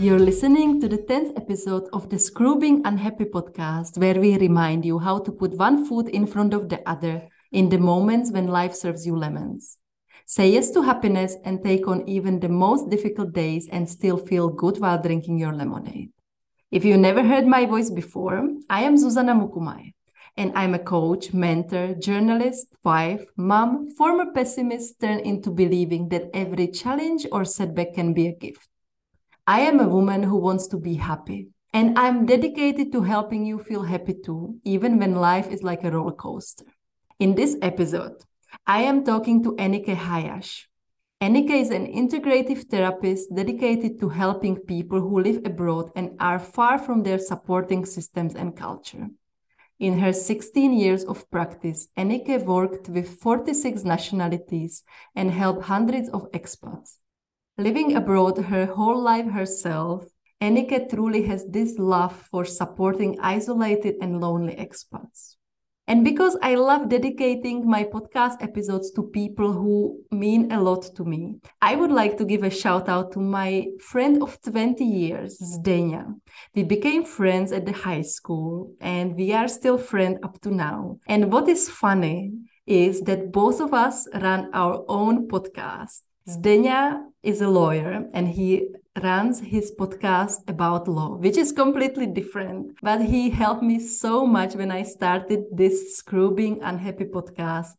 You're listening to the 10th episode of the Scrubbing Unhappy podcast, where we remind you how to put one foot in front of the other in the moments when life serves you lemons. Say yes to happiness and take on even the most difficult days and still feel good while drinking your lemonade. If you never heard my voice before, I am Zuzana Mukumai, and I'm a coach, mentor, journalist, wife, mom, former pessimist turned into believing that every challenge or setback can be a gift. I am a woman who wants to be happy, and I'm dedicated to helping you feel happy too, even when life is like a roller coaster. In this episode, I am talking to Enikö Hajas. Enikö is an integrative therapist dedicated to helping people who live abroad and are far from their supporting systems and culture. In her 16 years of practice, Enikö worked with 46 nationalities and helped hundreds of expats. Living abroad her whole life herself, Enikö truly has this love for supporting isolated and lonely expats. And because I love dedicating my podcast episodes to people who mean a lot to me, I would like to give a shout out to my friend of 20 years, Zdenia. We became friends at the high school and we are still friends up to now. And what is funny is that both of us run our own podcast. Zdenia is a lawyer and he runs his podcast about law, which is completely different. But he helped me so much when I started this Scrubbing Unhappy podcast.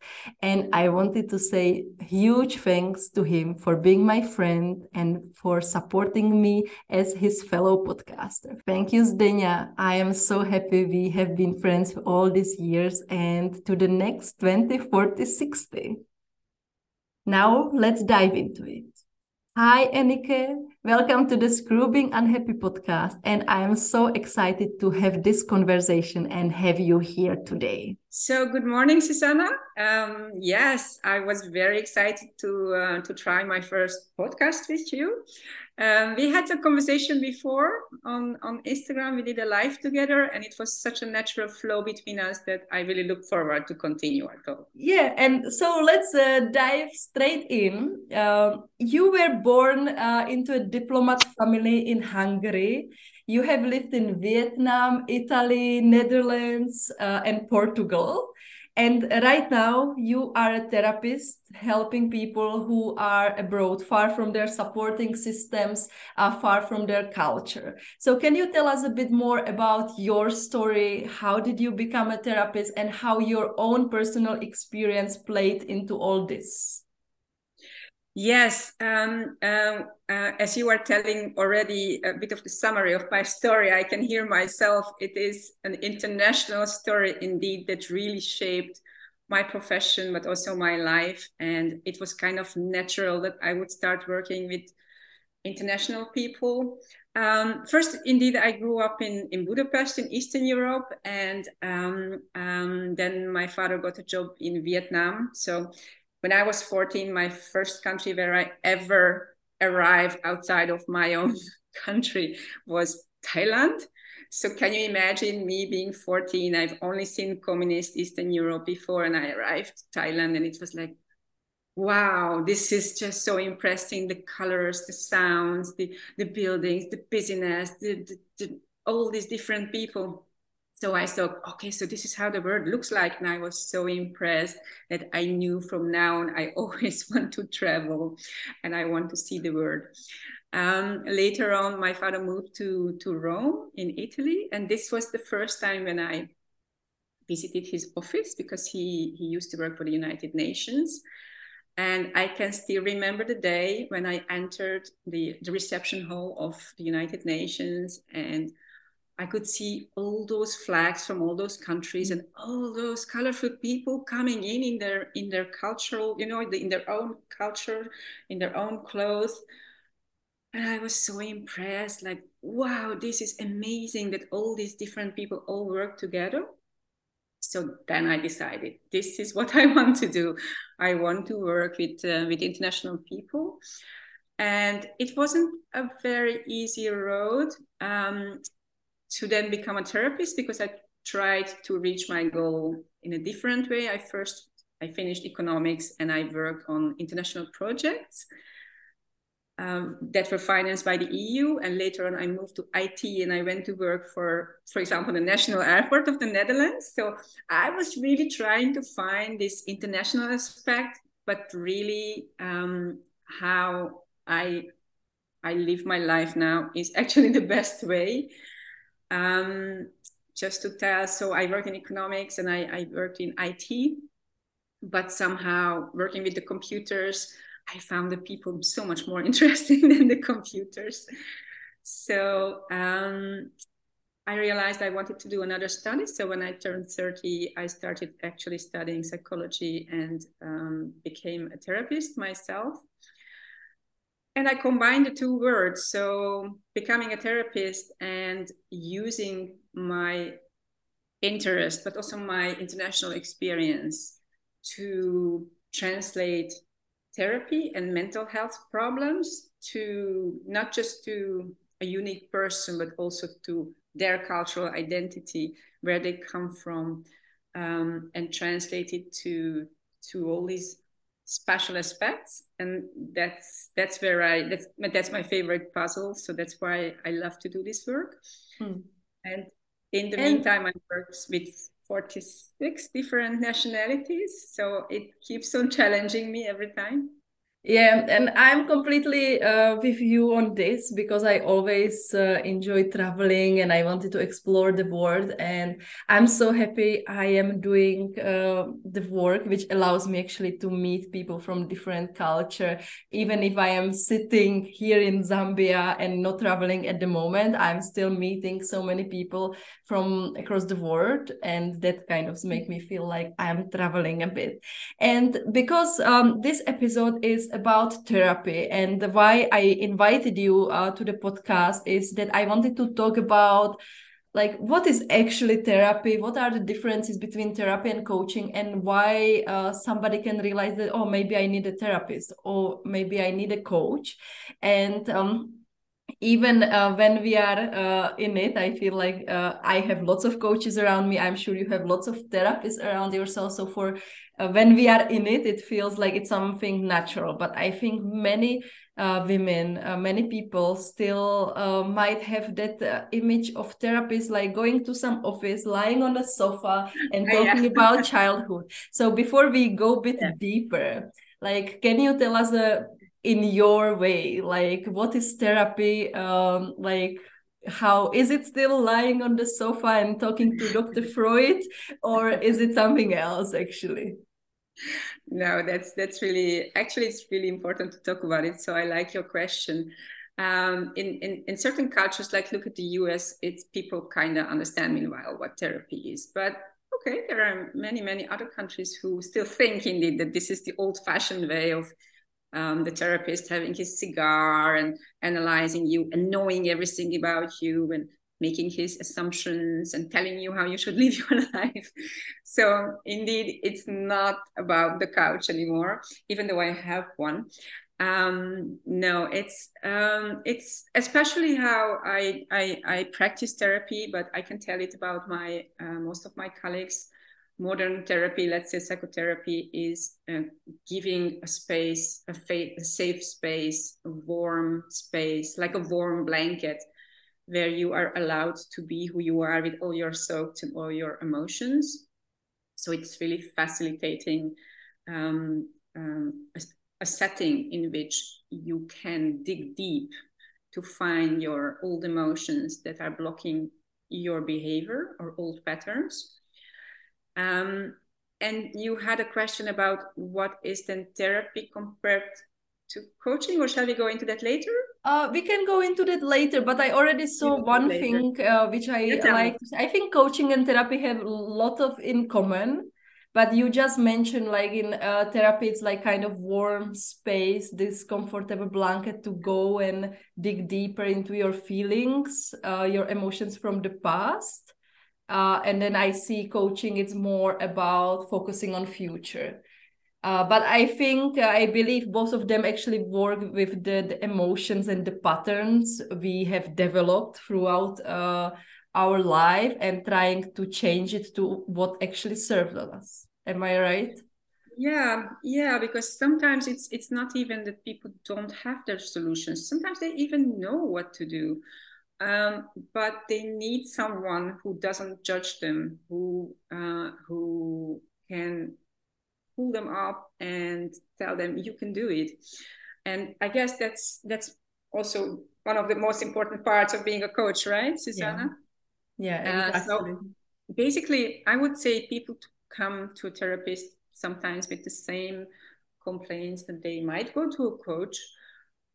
And I wanted to say huge thanks to him for being my friend and for supporting me as his fellow podcaster. Thank you, Zdenia. I am so happy we have been friends for all these years and to the next 20, 40, 60. Now let's dive into it. Hi, Enikö. Welcome to the Scrubbing Unhappy podcast. And I am so excited to have this conversation and have you here today. So, good morning, Susanna. Um, yes, I was very excited to uh, to try my first podcast with you. Um, we had a conversation before on, on Instagram. We did a live together, and it was such a natural flow between us that I really look forward to continue our talk. Yeah, and so let's uh, dive straight in. Uh, you were born uh, into a diplomat family in Hungary. You have lived in Vietnam, Italy, Netherlands, uh, and Portugal. And right now, you are a therapist helping people who are abroad, far from their supporting systems, uh, far from their culture. So, can you tell us a bit more about your story? How did you become a therapist, and how your own personal experience played into all this? Yes, um, um, uh, as you are telling already a bit of the summary of my story, I can hear myself. It is an international story indeed that really shaped my profession, but also my life. And it was kind of natural that I would start working with international people. Um, first, indeed, I grew up in, in Budapest in Eastern Europe, and um, um, then my father got a job in Vietnam. So when I was 14, my first country where I ever arrived outside of my own country was Thailand. So can you imagine me being 14? I've only seen communist Eastern Europe before, and I arrived Thailand, and it was like, wow, this is just so impressing. The colors, the sounds, the the buildings, the busyness, the, the, the all these different people so I thought, okay, so this is how the world looks like. And I was so impressed that I knew from now on I always want to travel and I want to see the world. Um, later on, my father moved to, to Rome in Italy. And this was the first time when I visited his office because he, he used to work for the United Nations. And I can still remember the day when I entered the, the reception hall of the United Nations and I could see all those flags from all those countries and all those colorful people coming in in their in their cultural, you know, in their own culture, in their own clothes. And I was so impressed, like, wow, this is amazing that all these different people all work together. So then I decided this is what I want to do. I want to work with uh, with international people, and it wasn't a very easy road. Um, to then become a therapist because I tried to reach my goal in a different way. I first I finished economics and I worked on international projects. um, that were financed by the EU. And later on, I moved to IT and I went to work for, for example, the National Airport of the Netherlands. So I was really trying to find this international aspect, but really um, how I I live my life now is actually the best way. Um, just to tell, so I work in economics and I, I worked in IT, but somehow working with the computers, I found the people so much more interesting than the computers. So um, I realized I wanted to do another study. So when I turned 30, I started actually studying psychology and um, became a therapist myself. And I combined the two words. So becoming a therapist and using my interest, but also my international experience to translate therapy and mental health problems to not just to a unique person, but also to their cultural identity, where they come from, um, and translate it to to all these special aspects. And that's that's where I that's that's my favorite puzzle. So that's why I love to do this work. Hmm. And in the and meantime, I work with 46 different nationalities. So it keeps on challenging me every time. Yeah, and I'm completely uh, with you on this because I always uh, enjoy traveling and I wanted to explore the world. And I'm so happy I am doing uh, the work which allows me actually to meet people from different culture. Even if I am sitting here in Zambia and not traveling at the moment, I'm still meeting so many people from across the world, and that kind of make me feel like I'm traveling a bit. And because um, this episode is about therapy and why I invited you uh, to the podcast is that I wanted to talk about like what is actually therapy? What are the differences between therapy and coaching? And why uh, somebody can realize that oh maybe i need a therapist or maybe i need a coach. And um, even uh, when we are uh, in it i feel like uh, i have lots of coaches around me i'm sure you have lots of therapists around yourself so for uh, when we are in it it feels like it's something natural but i think many uh, women uh, many people still might have that image of therapists like going to some office lying on a sofa and talking yeah. about childhood so before we go a bit yeah. deeper like can you tell us a in your way? Like what is therapy? Um like how is it still lying on the sofa and talking to dr freud or is it something else actually? No that's that's really actually it's really important to talk about it so i like your question. Um, in, in in certain cultures like look at the us it's people kind of understand meanwhile what therapy is but okay there are many many other countries who still think indeed that this is the old fashioned way of um, the therapist having his cigar and analyzing you and knowing everything about you and making his assumptions and telling you how you should live your life. So indeed, it's not about the couch anymore, even though I have one. Um, no, it's um, it's especially how I, I, I practice therapy, but I can tell it about my uh, most of my colleagues modern therapy, let's say psychotherapy, is uh, giving a space, a, fa- a safe space, a warm space, like a warm blanket where you are allowed to be who you are with all your thoughts and all your emotions. So it's really facilitating um, um, a, a, setting in which you can dig deep to find your old emotions that are blocking your behavior or old patterns um, and you had a question about what is then therapy compared to coaching, or shall we go into that later? Uh, we can go into that later, but I already saw one thing uh, which I like. I think coaching and therapy have a lot of in common, but you just mentioned like in uh, therapy, it's like kind of warm space, this comfortable blanket to go and dig deeper into your feelings, uh, your emotions from the past uh, and then i see coaching it's more about focusing on future. Uh, but i think uh, i believe both of them actually work with the, the emotions and the patterns we have developed throughout uh, our life and trying to change it to what actually served us. Am i right? Yeah yeah because sometimes it's it's not even that people don't have their solutions. Sometimes they even know what to do um, but they need someone who doesn't judge them who uh, who can pull them up and tell them you can do it. And i guess that's that's also one of the most important parts of being a coach right susanna? Yeah, yeah exactly. Uh, so basically i would say people to come to a therapist sometimes with the same complaints that they might go to a coach.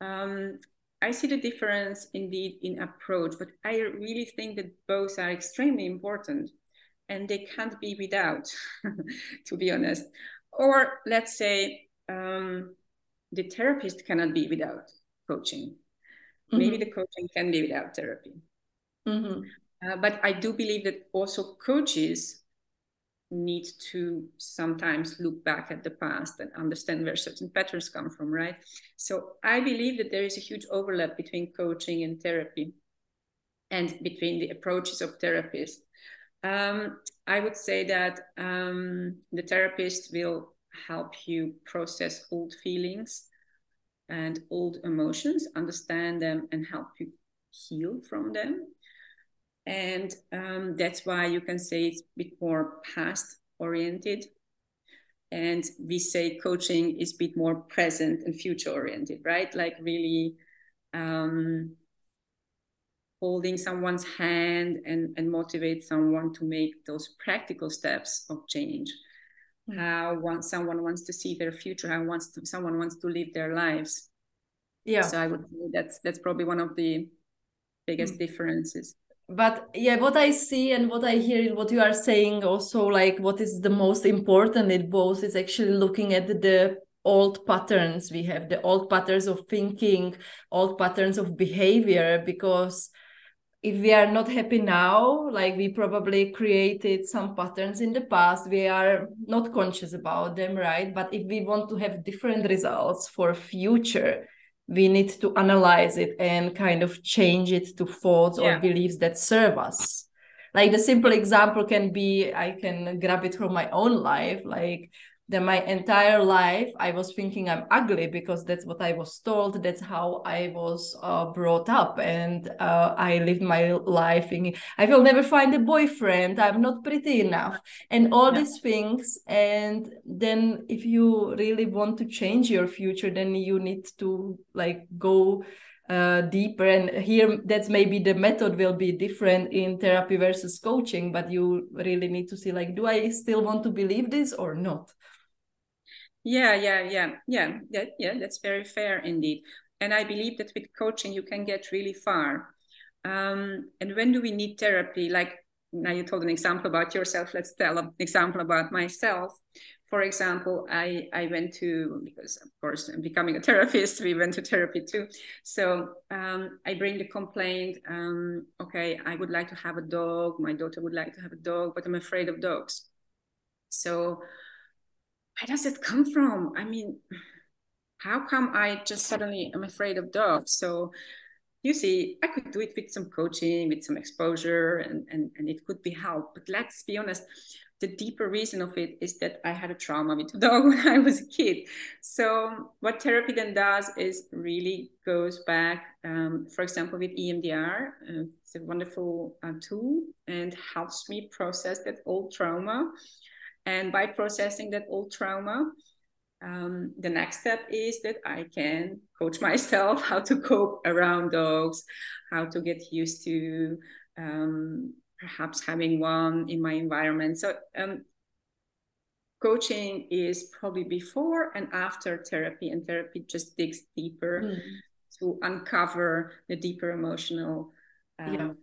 Um, i see the difference indeed in approach but i really think that both are extremely important and they can't be without to be honest or let's say um, the therapist cannot be without coaching mm-hmm. maybe the coaching can be without therapy mm-hmm. uh, but i do believe that also coaches need to sometimes look back at the past and understand where certain patterns come from right so i believe that there is a huge overlap between coaching and therapy and between the approaches of therapists um, I would say that um, the therapist will help you process old feelings and old emotions, understand them, and help you heal from them. And um, that's why you can say it's a bit more past oriented. And we say coaching is a bit more present and future oriented, right? Like really um, holding someone's hand and, and motivate someone to make those practical steps of change mm-hmm. how one, someone wants to see their future how wants to, someone wants to live their lives yeah so i would say that's that's probably one of the biggest mm-hmm. differences but yeah what i see and what i hear what you are saying also like what is the most important in both is actually looking at the old patterns we have the old patterns of thinking old patterns of behavior because if we are not happy now like we probably created some patterns in the past we are not conscious about them right? But if we want to have different results for future we need to analyze it and kind of change it to thoughts yeah. or beliefs that serve us like the simple example can be i can grab it from my own life like that my entire life I was thinking I'm ugly because that's what I was told. That's how I was uh, brought up, and uh, I lived my life thinking I will never find a boyfriend. I'm not pretty enough, and all yeah. these things. And then, if you really want to change your future, then you need to like go uh, deeper and here that's maybe the method will be different in therapy versus coaching but you really need to see like do i still want to believe this or not yeah, yeah, yeah, yeah. Yeah, that's very fair indeed. And I believe that with coaching, you can get really far. Um, and when do we need therapy? Like now, you told an example about yourself. Let's tell an example about myself. For example, I I went to because of course becoming a therapist. We went to therapy too. So um, I bring the complaint. Um, okay, I would like to have a dog. My daughter would like to have a dog, but I'm afraid of dogs. So where does it come from? I mean, how come I just suddenly am afraid of dogs? So you see, I could do it with some coaching, with some exposure, and, and, and it could be helped. But let's be honest, the deeper reason of it is that I had a trauma with a dog when I was a kid. So what therapy then does is really goes back, um, for example, with EMDR. Uh, it's a wonderful uh, tool and helps me process that old trauma and by processing that old trauma, um, the next step is that I can coach myself how to cope around dogs, how to get used to um, perhaps having one in my environment. So, um, coaching is probably before and after therapy, and therapy just digs deeper mm. to uncover the deeper emotional yeah. Um,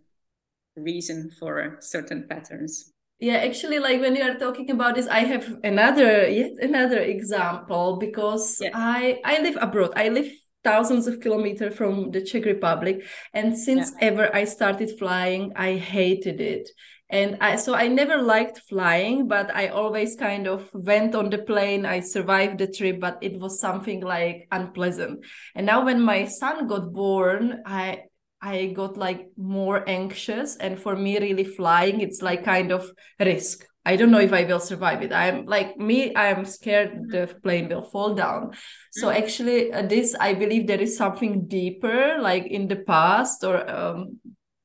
reason for certain patterns yeah actually like when you are talking about this i have another yet another example because yes. i i live abroad i live thousands of kilometers from the czech republic and since yeah. ever i started flying i hated it and I, so i never liked flying but i always kind of went on the plane i survived the trip but it was something like unpleasant and now when my son got born i I got like more anxious. And for me, really flying, it's like kind of risk. I don't know if I will survive it. I'm like me, I'm scared mm-hmm. the plane will fall down. So mm-hmm. actually, uh, this I believe there is something deeper, like in the past or um,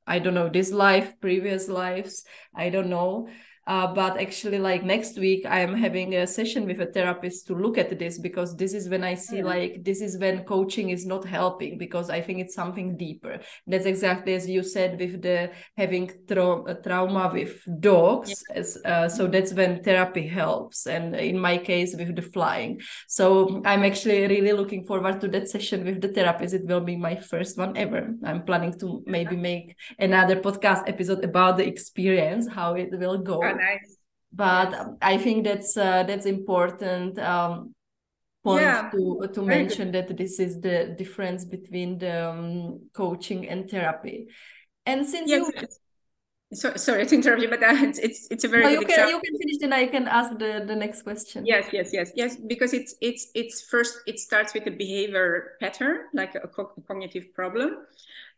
I don't know, this life, previous lives, I don't know. Uh, but actually, like next week, I am having a session with a therapist to look at this because this is when I see yeah. like this is when coaching is not helping because I think it's something deeper. That's exactly as you said with the having tra- trauma with dogs. Uh, so that's when therapy helps. And in my case, with the flying. So I'm actually really looking forward to that session with the therapist. It will be my first one ever. I'm planning to maybe make another podcast episode about the experience, how it will go. Nice. But yes. I think that's uh, that's important um, point yeah. to to Very mention good. that this is the difference between the um, coaching and therapy. And since yes. you so, sorry to interrupt you, but uh, it's, it's it's a very no, you can example. you can finish, then I can ask the the next question. Yes, yes, yes, yes. Because it's it's it's first it starts with a behavior pattern, like a co cognitive problem,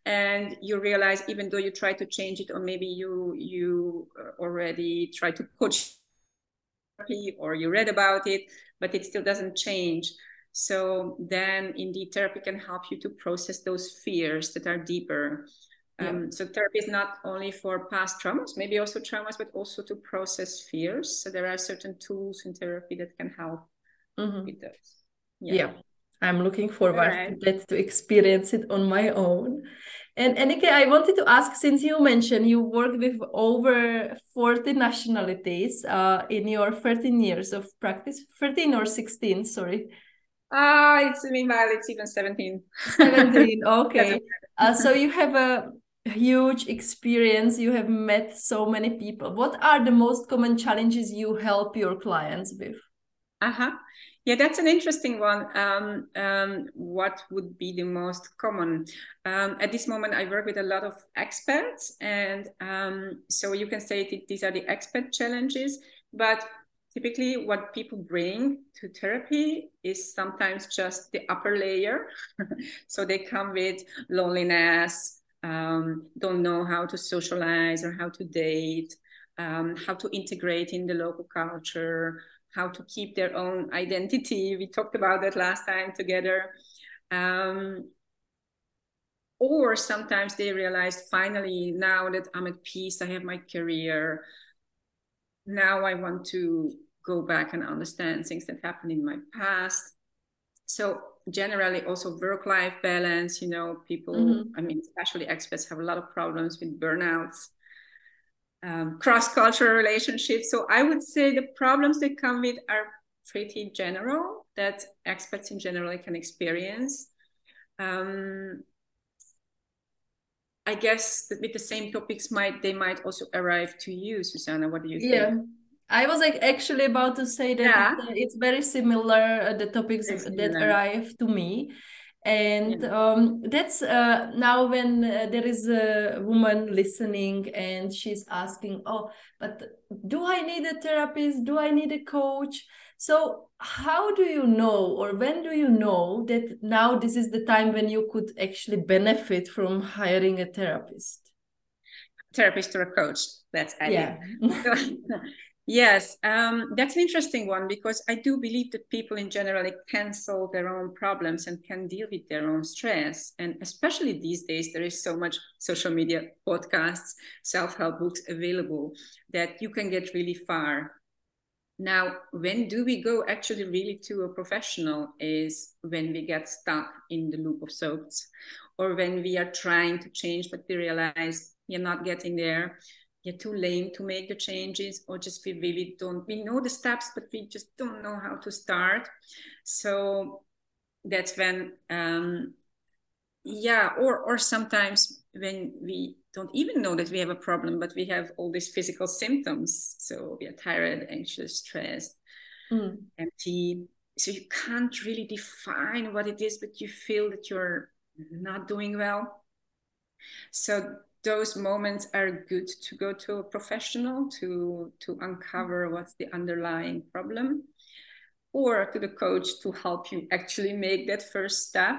and you realize even though you try to change it or maybe you you uh, already try to coach therapy or you read about it but it still doesn't change so then indeed therapy can help you to process those fears that are deeper yeah. um, so therapy is not only for past traumas maybe also traumas but also to process fears so there are certain tools in therapy that can help mm-hmm. with those yeah. yeah. I'm looking forward right. to that to experience it on my own. And Annika, I wanted to ask since you mentioned you worked with over 40 nationalities uh, in your 13 years of practice, 13 or 16, sorry. Ah, uh, it's meanwhile it's even 17. 17, okay. uh, so you have a huge experience, you have met so many people. What are the most common challenges you help your clients with? Uh-huh. Yeah, that's an interesting one. Um, um, what would be the most common? Um, at this moment, I work with a lot of expats, and um, so you can say that these are the expat challenges. But typically, what people bring to therapy is sometimes just the upper layer. so they come with loneliness, um, don't know how to socialize or how to date, um, how to integrate in the local culture how to keep their own identity. We talked about that last time together. Um, or sometimes they realize finally, now that I'm at peace, I have my career. Now I want to go back and understand things that happened in my past. So generally also work life balance you know people mm-hmm. i mean especially expats have a lot of problems with burnouts um, cross-cultural relationships. So I would say the problems they come with are pretty general that expats in general can experience. Um, I guess that with the same topics might they might also arrive to you, Susanna. What do you think? Yeah. I was like actually about to say that yeah. it's, very similar uh, the topics that arrive to me. And um, that's uh, now when uh, there is a woman listening and she's asking oh but do i need a therapist? Do i need a coach? So how do you know or when do you know that now this is the time when you could actually benefit from hiring a therapist? Therapist or a coach? That's yeah Yes, um, that's an interesting one because I do believe that people in general can solve their own problems and can deal with their own stress. And especially these days, there is so much social media, podcasts, self help books available that you can get really far. Now, when do we go actually really to a professional is when we get stuck in the loop of soaps or when we are trying to change, but we realize you're not getting there you're too lame to make the changes or just we really don't we know the steps but we just don't know how to start. So that's when um yeah or or sometimes when we don't even know that we have a problem but we have all these physical symptoms. So we are tired anxious stressed mm. empty. So you can't really define what it is but you feel that you're not doing well. So those moments are good to go to a professional to to uncover what's the underlying problem or to the coach to help you actually make that first step.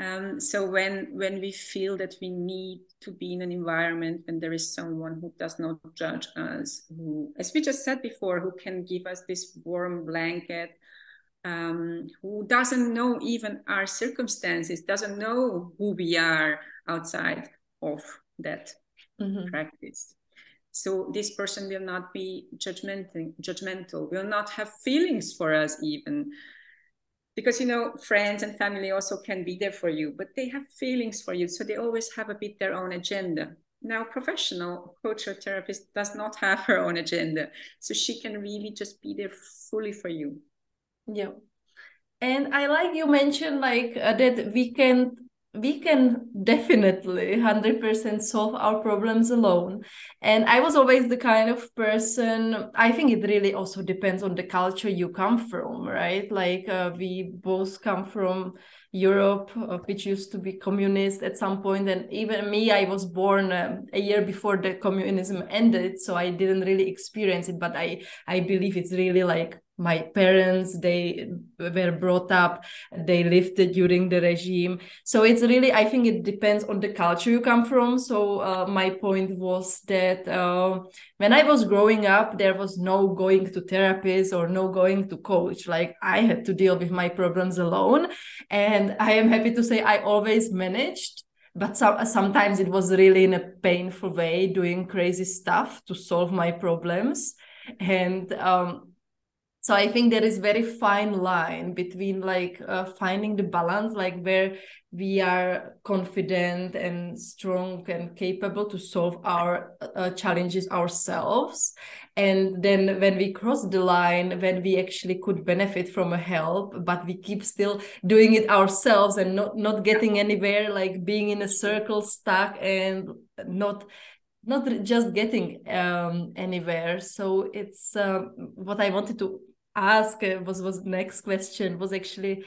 Um, so when when we feel that we need to be in an environment and there is someone who does not judge us, who, as we just said before, who can give us this warm blanket, um, who doesn't know even our circumstances, doesn't know who we are outside of that mm-hmm. practice. So this person will not be judgmental, judgmental, will not have feelings for us even because you know friends and family also can be there for you but they have feelings for you so they always have a bit their own agenda now professional coach or therapist does not have her own agenda so she can really just be there fully for you yeah and i like you mentioned like uh, that we can we can definitely 100% solve our problems alone. And i was always the kind of person i think it really also depends on the culture you come from right? Like uh, we both come from europe uh, which used to be communist at some point and even me i was born uh, a year before the communism ended so i didn't really experience it but i i believe it's really like my parents they were brought up they lived during the regime. So it's really i think it depends on the culture you come from. So uh, my point was that uh, when i was growing up there was no going to therapist or no going to coach. Like i had to deal with my problems alone. And i am happy to say i always managed but so, sometimes it was really in a painful way doing crazy stuff to solve my problems. And um, so i think there is very fine line between like uh, finding the balance like where we are confident and strong and capable to solve our uh, challenges ourselves. And then when we cross the line when we actually could benefit from a help but we keep still doing it ourselves and not not getting anywhere like being in a circle stuck and not not just getting um, anywhere. So it's uh, what i wanted to ask uh, was was next question was actually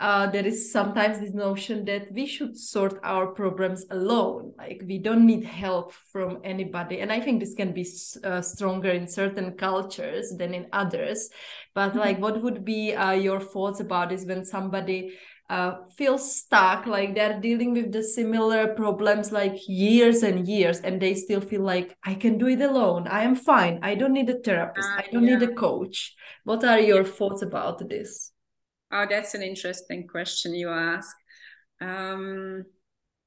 uh, there is sometimes this notion that we should sort our problems alone. Like we don't need help from anybody. And i think this can be uh, stronger in certain cultures than in others. But like mm-hmm. what would be uh, your thoughts about this when somebody uh, feel stuck like they're dealing with the similar problems like years and years and they still feel like i can do it alone. I am fine. I don't need a therapist. Uh, i don't yeah. need a coach. What are your thoughts about this? Oh that's an interesting question you ask. Um,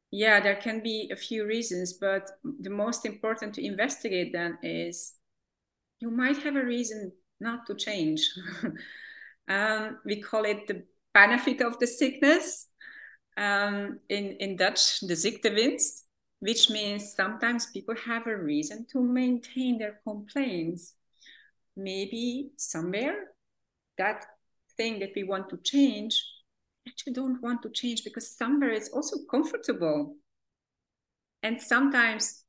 yeah there can be a few reasons but the most important to investigate then is you might have a reason not to change. Um, we call it the benefit of the sickness. Um, in, in Dutch, the ziektewinst, which means sometimes people have a reason to maintain their complaints. Maybe somewhere that thing that we want to change, actually don't want to change because somewhere it's also comfortable. And sometimes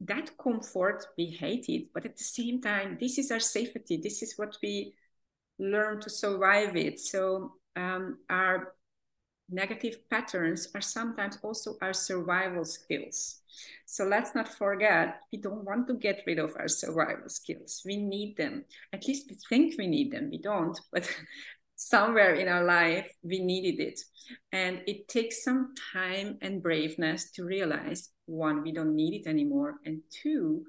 that comfort we hate it, but at the same time, this is our safety. This is what we learn to survive it. So um, our negative patterns are sometimes also our survival skills. So let's not forget, we don't want to get rid of our survival skills. We need them. At least we think we need them. We don't, but somewhere in our life, we needed it. And it takes some time and braveness to realize one, we don't need it anymore. And two,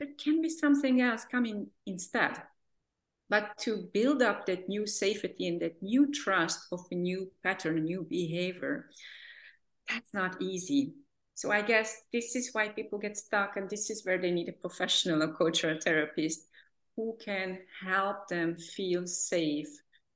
there can be something else coming instead. But to build up that new safety and that new trust of a new pattern, a new behavior, that's not easy. So I guess this is why people get stuck, and this is where they need a professional, a coach or a therapist who can help them feel safe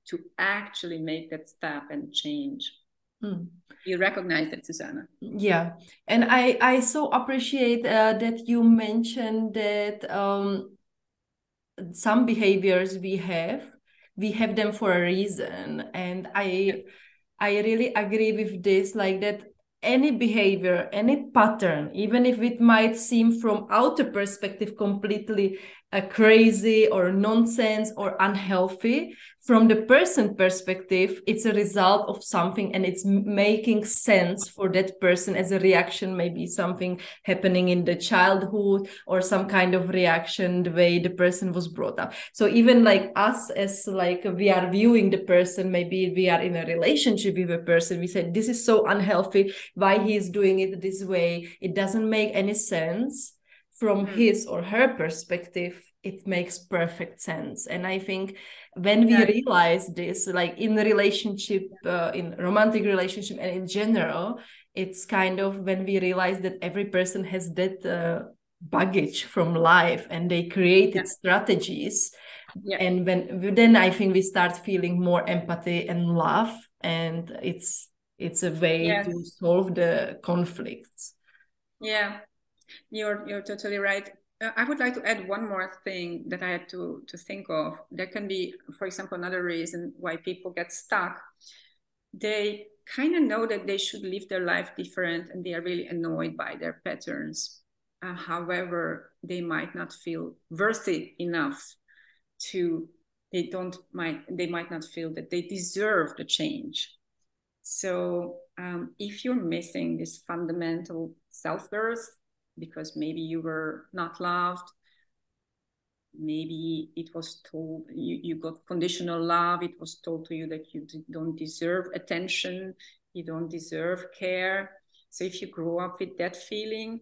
to actually make that step and change. Hmm. You recognize that, Susanna. Yeah, and I I so appreciate uh, that you mentioned that um, some behaviors we have we have them for a reason. And i i really agree with this like that any behavior any pattern even if it might seem from outer perspective completely a crazy or nonsense or unhealthy from the person perspective it's a result of something and it's making sense for that person as a reaction. Maybe something happening in the childhood or some kind of reaction the way the person was brought up. So even like us as like we are viewing the person maybe we are in a relationship with a person we say this is so unhealthy. Why he is doing it this way? It doesn't make any sense from mm. his or her perspective it makes perfect sense and i think when we realize this like in the relationship uh, in romantic relationship and in general it's kind of when we realize that every person has that uh, baggage from life and they created yeah. strategies yeah. and when then i think we start feeling more empathy and love and it's it's a way yes. to solve the conflicts yeah you're you're totally right. Uh, I would like to add one more thing that I had to to think of. There can be, for example, another reason why people get stuck. They kind of know that they should live their life different, and they are really annoyed by their patterns. Uh, however, they might not feel worthy enough to. They don't might they might not feel that they deserve the change. So um, if you're missing this fundamental self worth because maybe you were not loved. Maybe it was told you, you got conditional love. It was told to you that you don't deserve attention. You don't deserve care. So if you grow up with that feeling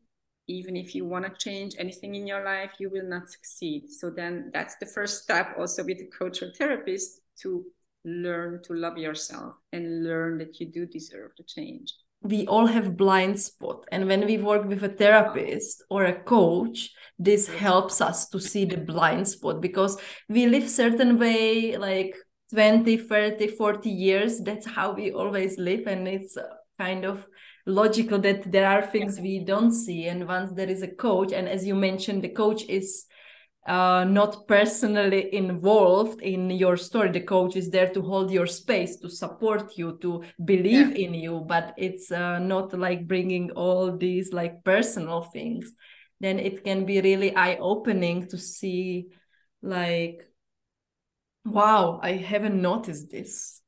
even if you want to change anything in your life you will not succeed. So then that's the first step also with the coach or therapist to learn to love yourself and learn that you do deserve the change we all have blind spot. And when we work with a therapist or a coach this helps us to see the blind spot because we live certain way like 20 30 40 years. That's how we always live. And it's uh, kind of logical that there are things we don't see. And once there is a coach and as you mentioned the coach is uh, not personally involved in your story. The coach is there to hold your space, to support you, to believe yeah. in you, but it's uh, not like bringing all these like personal things. Then it can be really eye opening to see, like, wow, I haven't noticed this.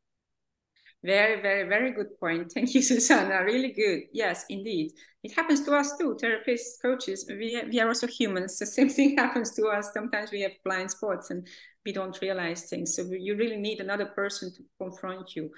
Very, very, very good point. Thank you, Susanna. Really good. Yes, indeed. It happens to us too, therapists, coaches. We, we are also humans. The same thing happens to us. Sometimes we have blind spots and we don't realize things. So you really need another person to confront you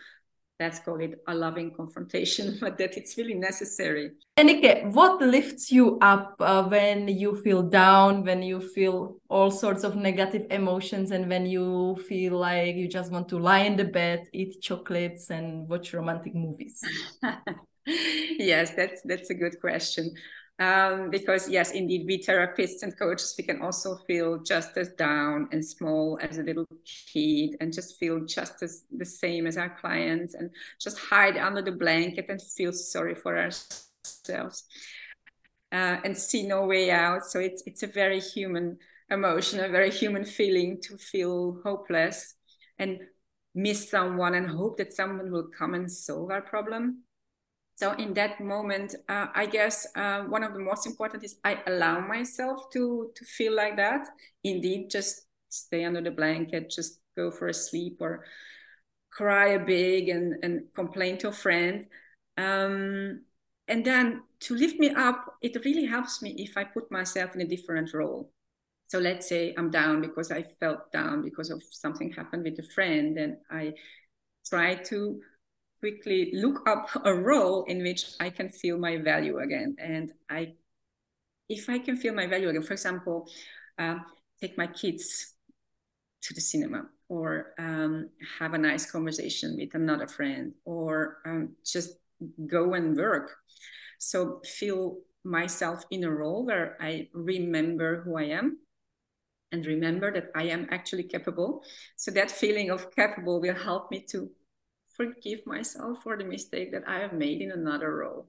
let's call it a loving confrontation, but that it's really necessary. Enikö, what lifts you up uh, when you feel down, when you feel all sorts of negative emotions, and when you feel like you just want to lie in the bed, eat chocolates, and watch romantic movies? yes, that's that's a good question um, because yes, indeed, we therapists and coaches, we can also feel just as down and small as a little kid and just feel just as the same as our clients and just hide under the blanket and feel sorry for ourselves uh, and see no way out. So it's, it's a very human emotion, a very human feeling to feel hopeless and miss someone and hope that someone will come and solve our problem so in that moment uh, i guess uh, one of the most important is i allow myself to to feel like that. Indeed just stay under the blanket just go for a sleep or cry a big and and complain to a friend. Um, and then to lift me up it really helps me if i put myself in a different role. So let's say i'm down because i felt down because of something happened with a friend and i try to quickly look up a role in which I can feel my value again. And I, if I can feel my value again, for example, uh, take my kids to the cinema or um, have a nice conversation with another friend or um, just go and work. So feel myself in a role where I remember who I am and remember that I am actually capable. So that feeling of capable will help me to forgive myself for the mistake that I have made in another role.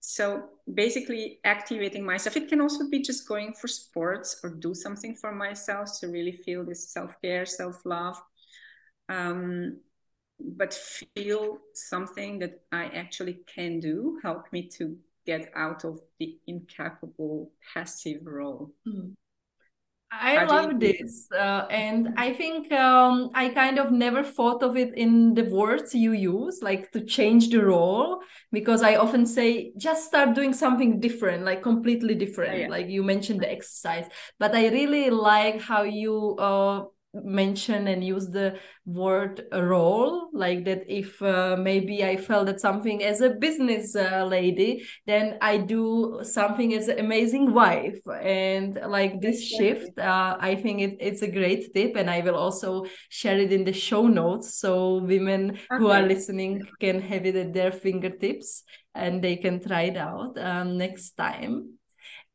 So basically, activating myself. It can also be just going for sports or do something for myself to really feel this self care, self love. Um, but feel something that I actually can do, help me to get out of the incapable passive role. Mm. I love this. Uh, and I think um, I kind of never thought of it in the words you use, like to change the role, because I often say just start doing something different, like completely different. Yeah. Like you mentioned the exercise. But I really like how you uh, mention and use the word role like that if uh, maybe i felt that something as a business uh, lady then i do something as an amazing wife. And like this shift uh, i think it, it's a great tip and i will also share it in the show notes so women okay. who are listening can have it at their fingertips and they can try it out um, next time.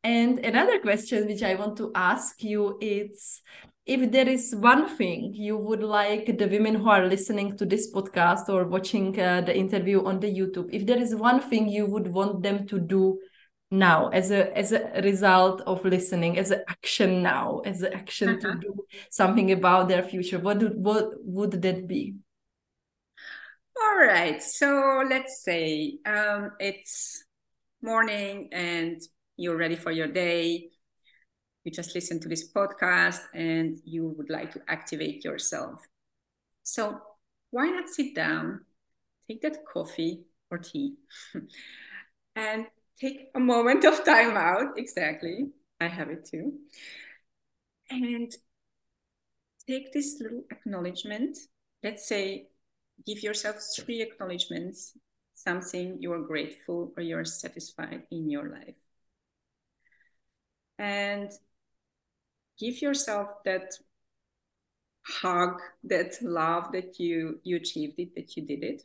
And another question which i want to ask you is if there is one thing you would like the women who are listening to this podcast or watching uh, the interview on the youtube if there is one thing you would want them to do now as a as a result of listening as an action now as an action uh -huh. to uh-huh. do something about their future what do, what would that be all right so let's say um, it's morning and you're ready for your day you just listen to this podcast and you would like to activate yourself. So why not sit down, take that coffee or tea, and take a moment of time out. Exactly. I have it too. And take this little acknowledgement. Let's say, give yourself three acknowledgements, something you are grateful or you're satisfied in your life. And give yourself that hug, that love that you you achieved it, that you did it.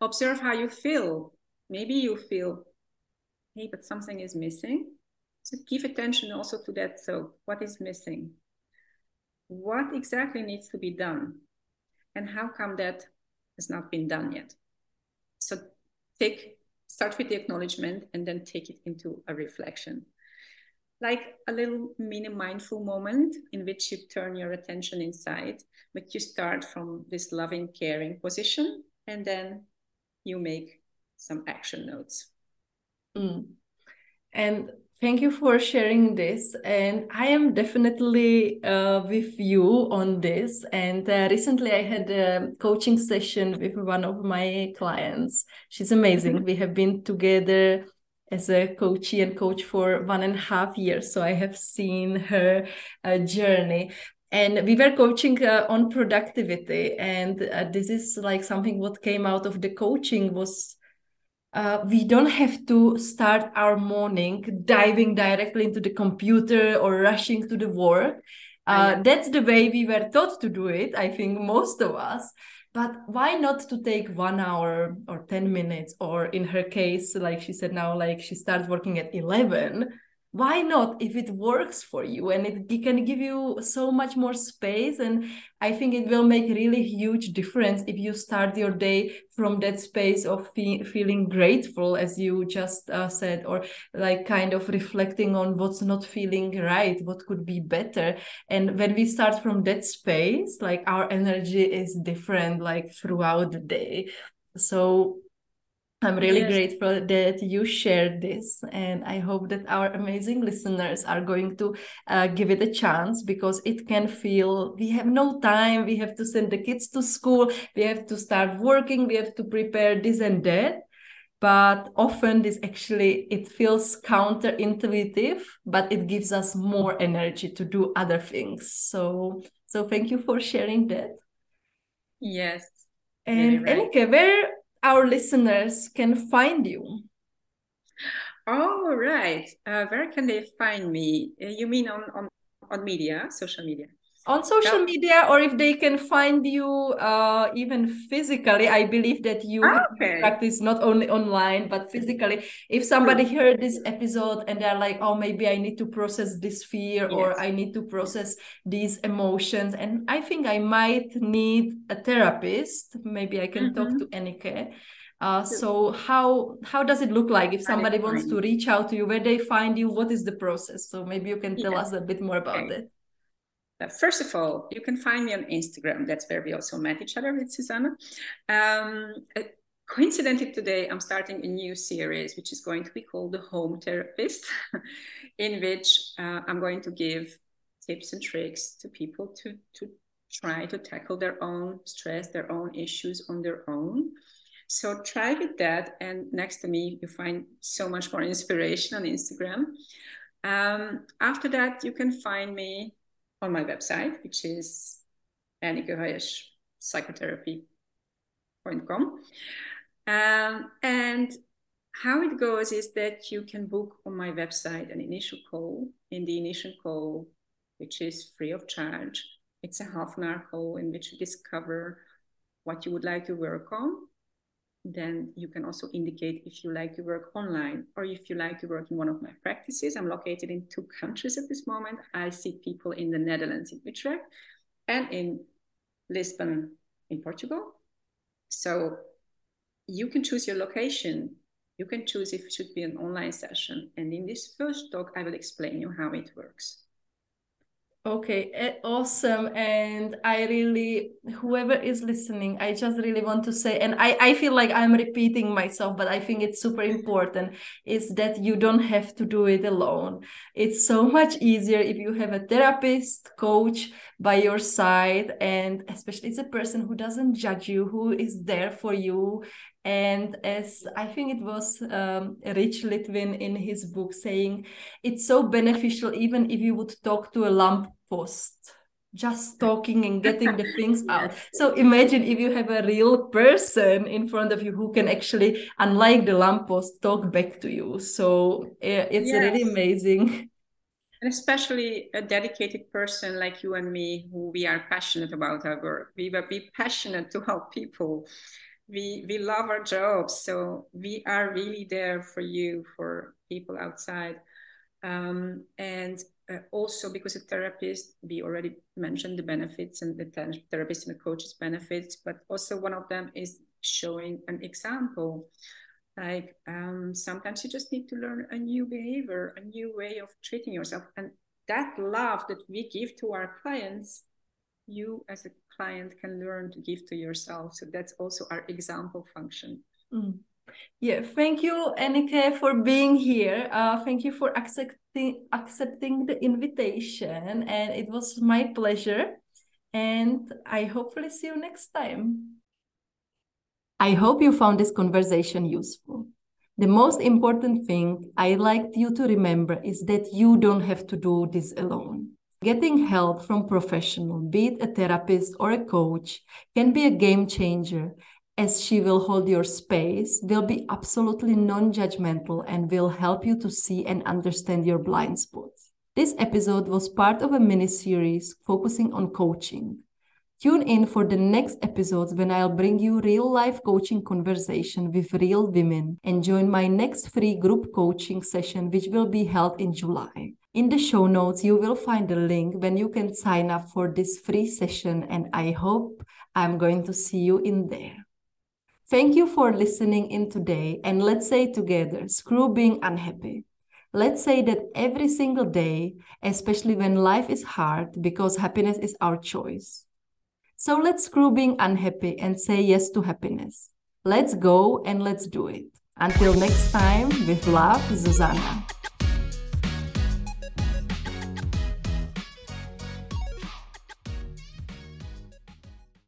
Observe how you feel. Maybe you feel, hey, but something is missing. So give attention also to that. So what is missing? What exactly needs to be done? And how come that has not been done yet? So take start with the acknowledgement and then take it into a reflection like a little mini mindful moment in which you turn your attention inside, but you start from this loving, caring position, and then you make some action notes. Mm. And thank you for sharing this. And I am definitely uh, with you on this. And uh, recently I had a coaching session with one of my clients. She's amazing. Mm-hmm. We have been together as a coachee and coach for one and a half years. So I have seen her uh, journey. And we were coaching uh, on productivity. And uh, this is like something what came out of the coaching was uh, we don't have to start our morning diving directly into the computer or rushing to the work. Uh, that's the way we were taught to do it, I think, most of us but why not to take one hour or 10 minutes or in her case like she said now like she starts working at 11 why not if it works for you and it, it, can give you so much more space? And i think it will make really huge difference if you start your day from that space of fe- feeling grateful as you just uh, said or like kind of reflecting on what's not feeling right what could be better. And when we start from that space like our energy is different like throughout the day. So I'm really yes. grateful that you shared this, and I hope that our amazing listeners are going to uh, give it a chance because it can feel we have no time, we have to send the kids to school, we have to start working, we have to prepare this and that. But often, this actually it feels counterintuitive, but it gives us more energy to do other things. So, so thank you for sharing that. Yes. And right. Enikö, where our listeners can find you? Oh, right. Uh, where can they find me? Uh, you mean on, on, on media, social media? On social media or if they can find you uh, even physically i believe that you okay. practice not only online but physically. If somebody heard this episode and they're like oh maybe i need to process this fear yes. or i need to process these emotions and i think i might need a therapist. Maybe i can mm-hmm. talk to Enikö. Uh, so how how does it look like if somebody wants to reach out to you? Where they find you what is the process? So maybe you can tell us a bit more about okay. it first of all, you can find me on Instagram. That's where we also met each other with Zuzana. Um, uh, coincidentally today i'm starting a new series which is going to be called the home therapist in which uh, i'm going to give tips and tricks to people to to try to tackle their own stress their own issues on their own so try with that and next to me you find so much more inspiration on instagram um, after that you can find me on my website which is psychotherapy.com um, and how it goes is that you can book on my website an initial call. In the initial call, which is free of charge, it's a half an hour call in which you discover what you would like to work on. Then you can also indicate if you like to work online or if you like to work in one of my practices. I'm located in two countries at this moment. I see people in the Netherlands, in Utrecht, and in Lisbon, in Portugal. So you can choose your location. You can choose if it should be an online session. And in this first talk, I will explain you how it works. Okay, eh, awesome. And I really, whoever is listening, I just really want to say, and I, I feel like I'm repeating myself, but I think it's super important, is that you don't have to do it alone. It's so much easier if you have a therapist, coach by your side, and especially it's a person who doesn't judge you, who is there for you and as I think it was um, Rich Litvin in his book saying, it's so beneficial even if you would talk to a lamp post just talking and getting the things out. So imagine if you have a real person in front of you who can actually, unlike the lamppost, talk back to you. So it's yes. really amazing. And especially a dedicated person like you and me, who we are passionate about our work. We will be passionate to help people we we love our jobs so we are really there for you for people outside. Um, and uh, also because a therapist we already mentioned the benefits and the therapist and the coach's benefits but also one of them is showing an example. Like um, sometimes you just need to learn a new behavior a new way of treating yourself and that love that we give to our clients you as a client can learn to give to yourself. So that's also our example function. Mm. Yeah, thank you, Enikö, for being here. Uh, thank you for accepting accepting the invitation, and it was my pleasure. And I hopefully see you next time. I hope you found this conversation useful. The most important thing I like you to remember is that you don't have to do this alone. Getting help from professional, be it a therapist or a coach, can be a game changer as she will hold your space, will be absolutely non-judgmental and will help you to see and understand your blind spots. This episode was part of a mini-series focusing on coaching. Tune in for the next episodes when I'll bring you real life coaching conversation with real women and join my next free group coaching session, which will be held in July. In the show notes, you will find a link when you can sign up for this free session, and I hope I'm going to see you in there. Thank you for listening in today, and let's say together screw being unhappy. Let's say that every single day, especially when life is hard, because happiness is our choice. So let's screw being unhappy and say yes to happiness. Let's go and let's do it. Until next time, with love, Zuzana.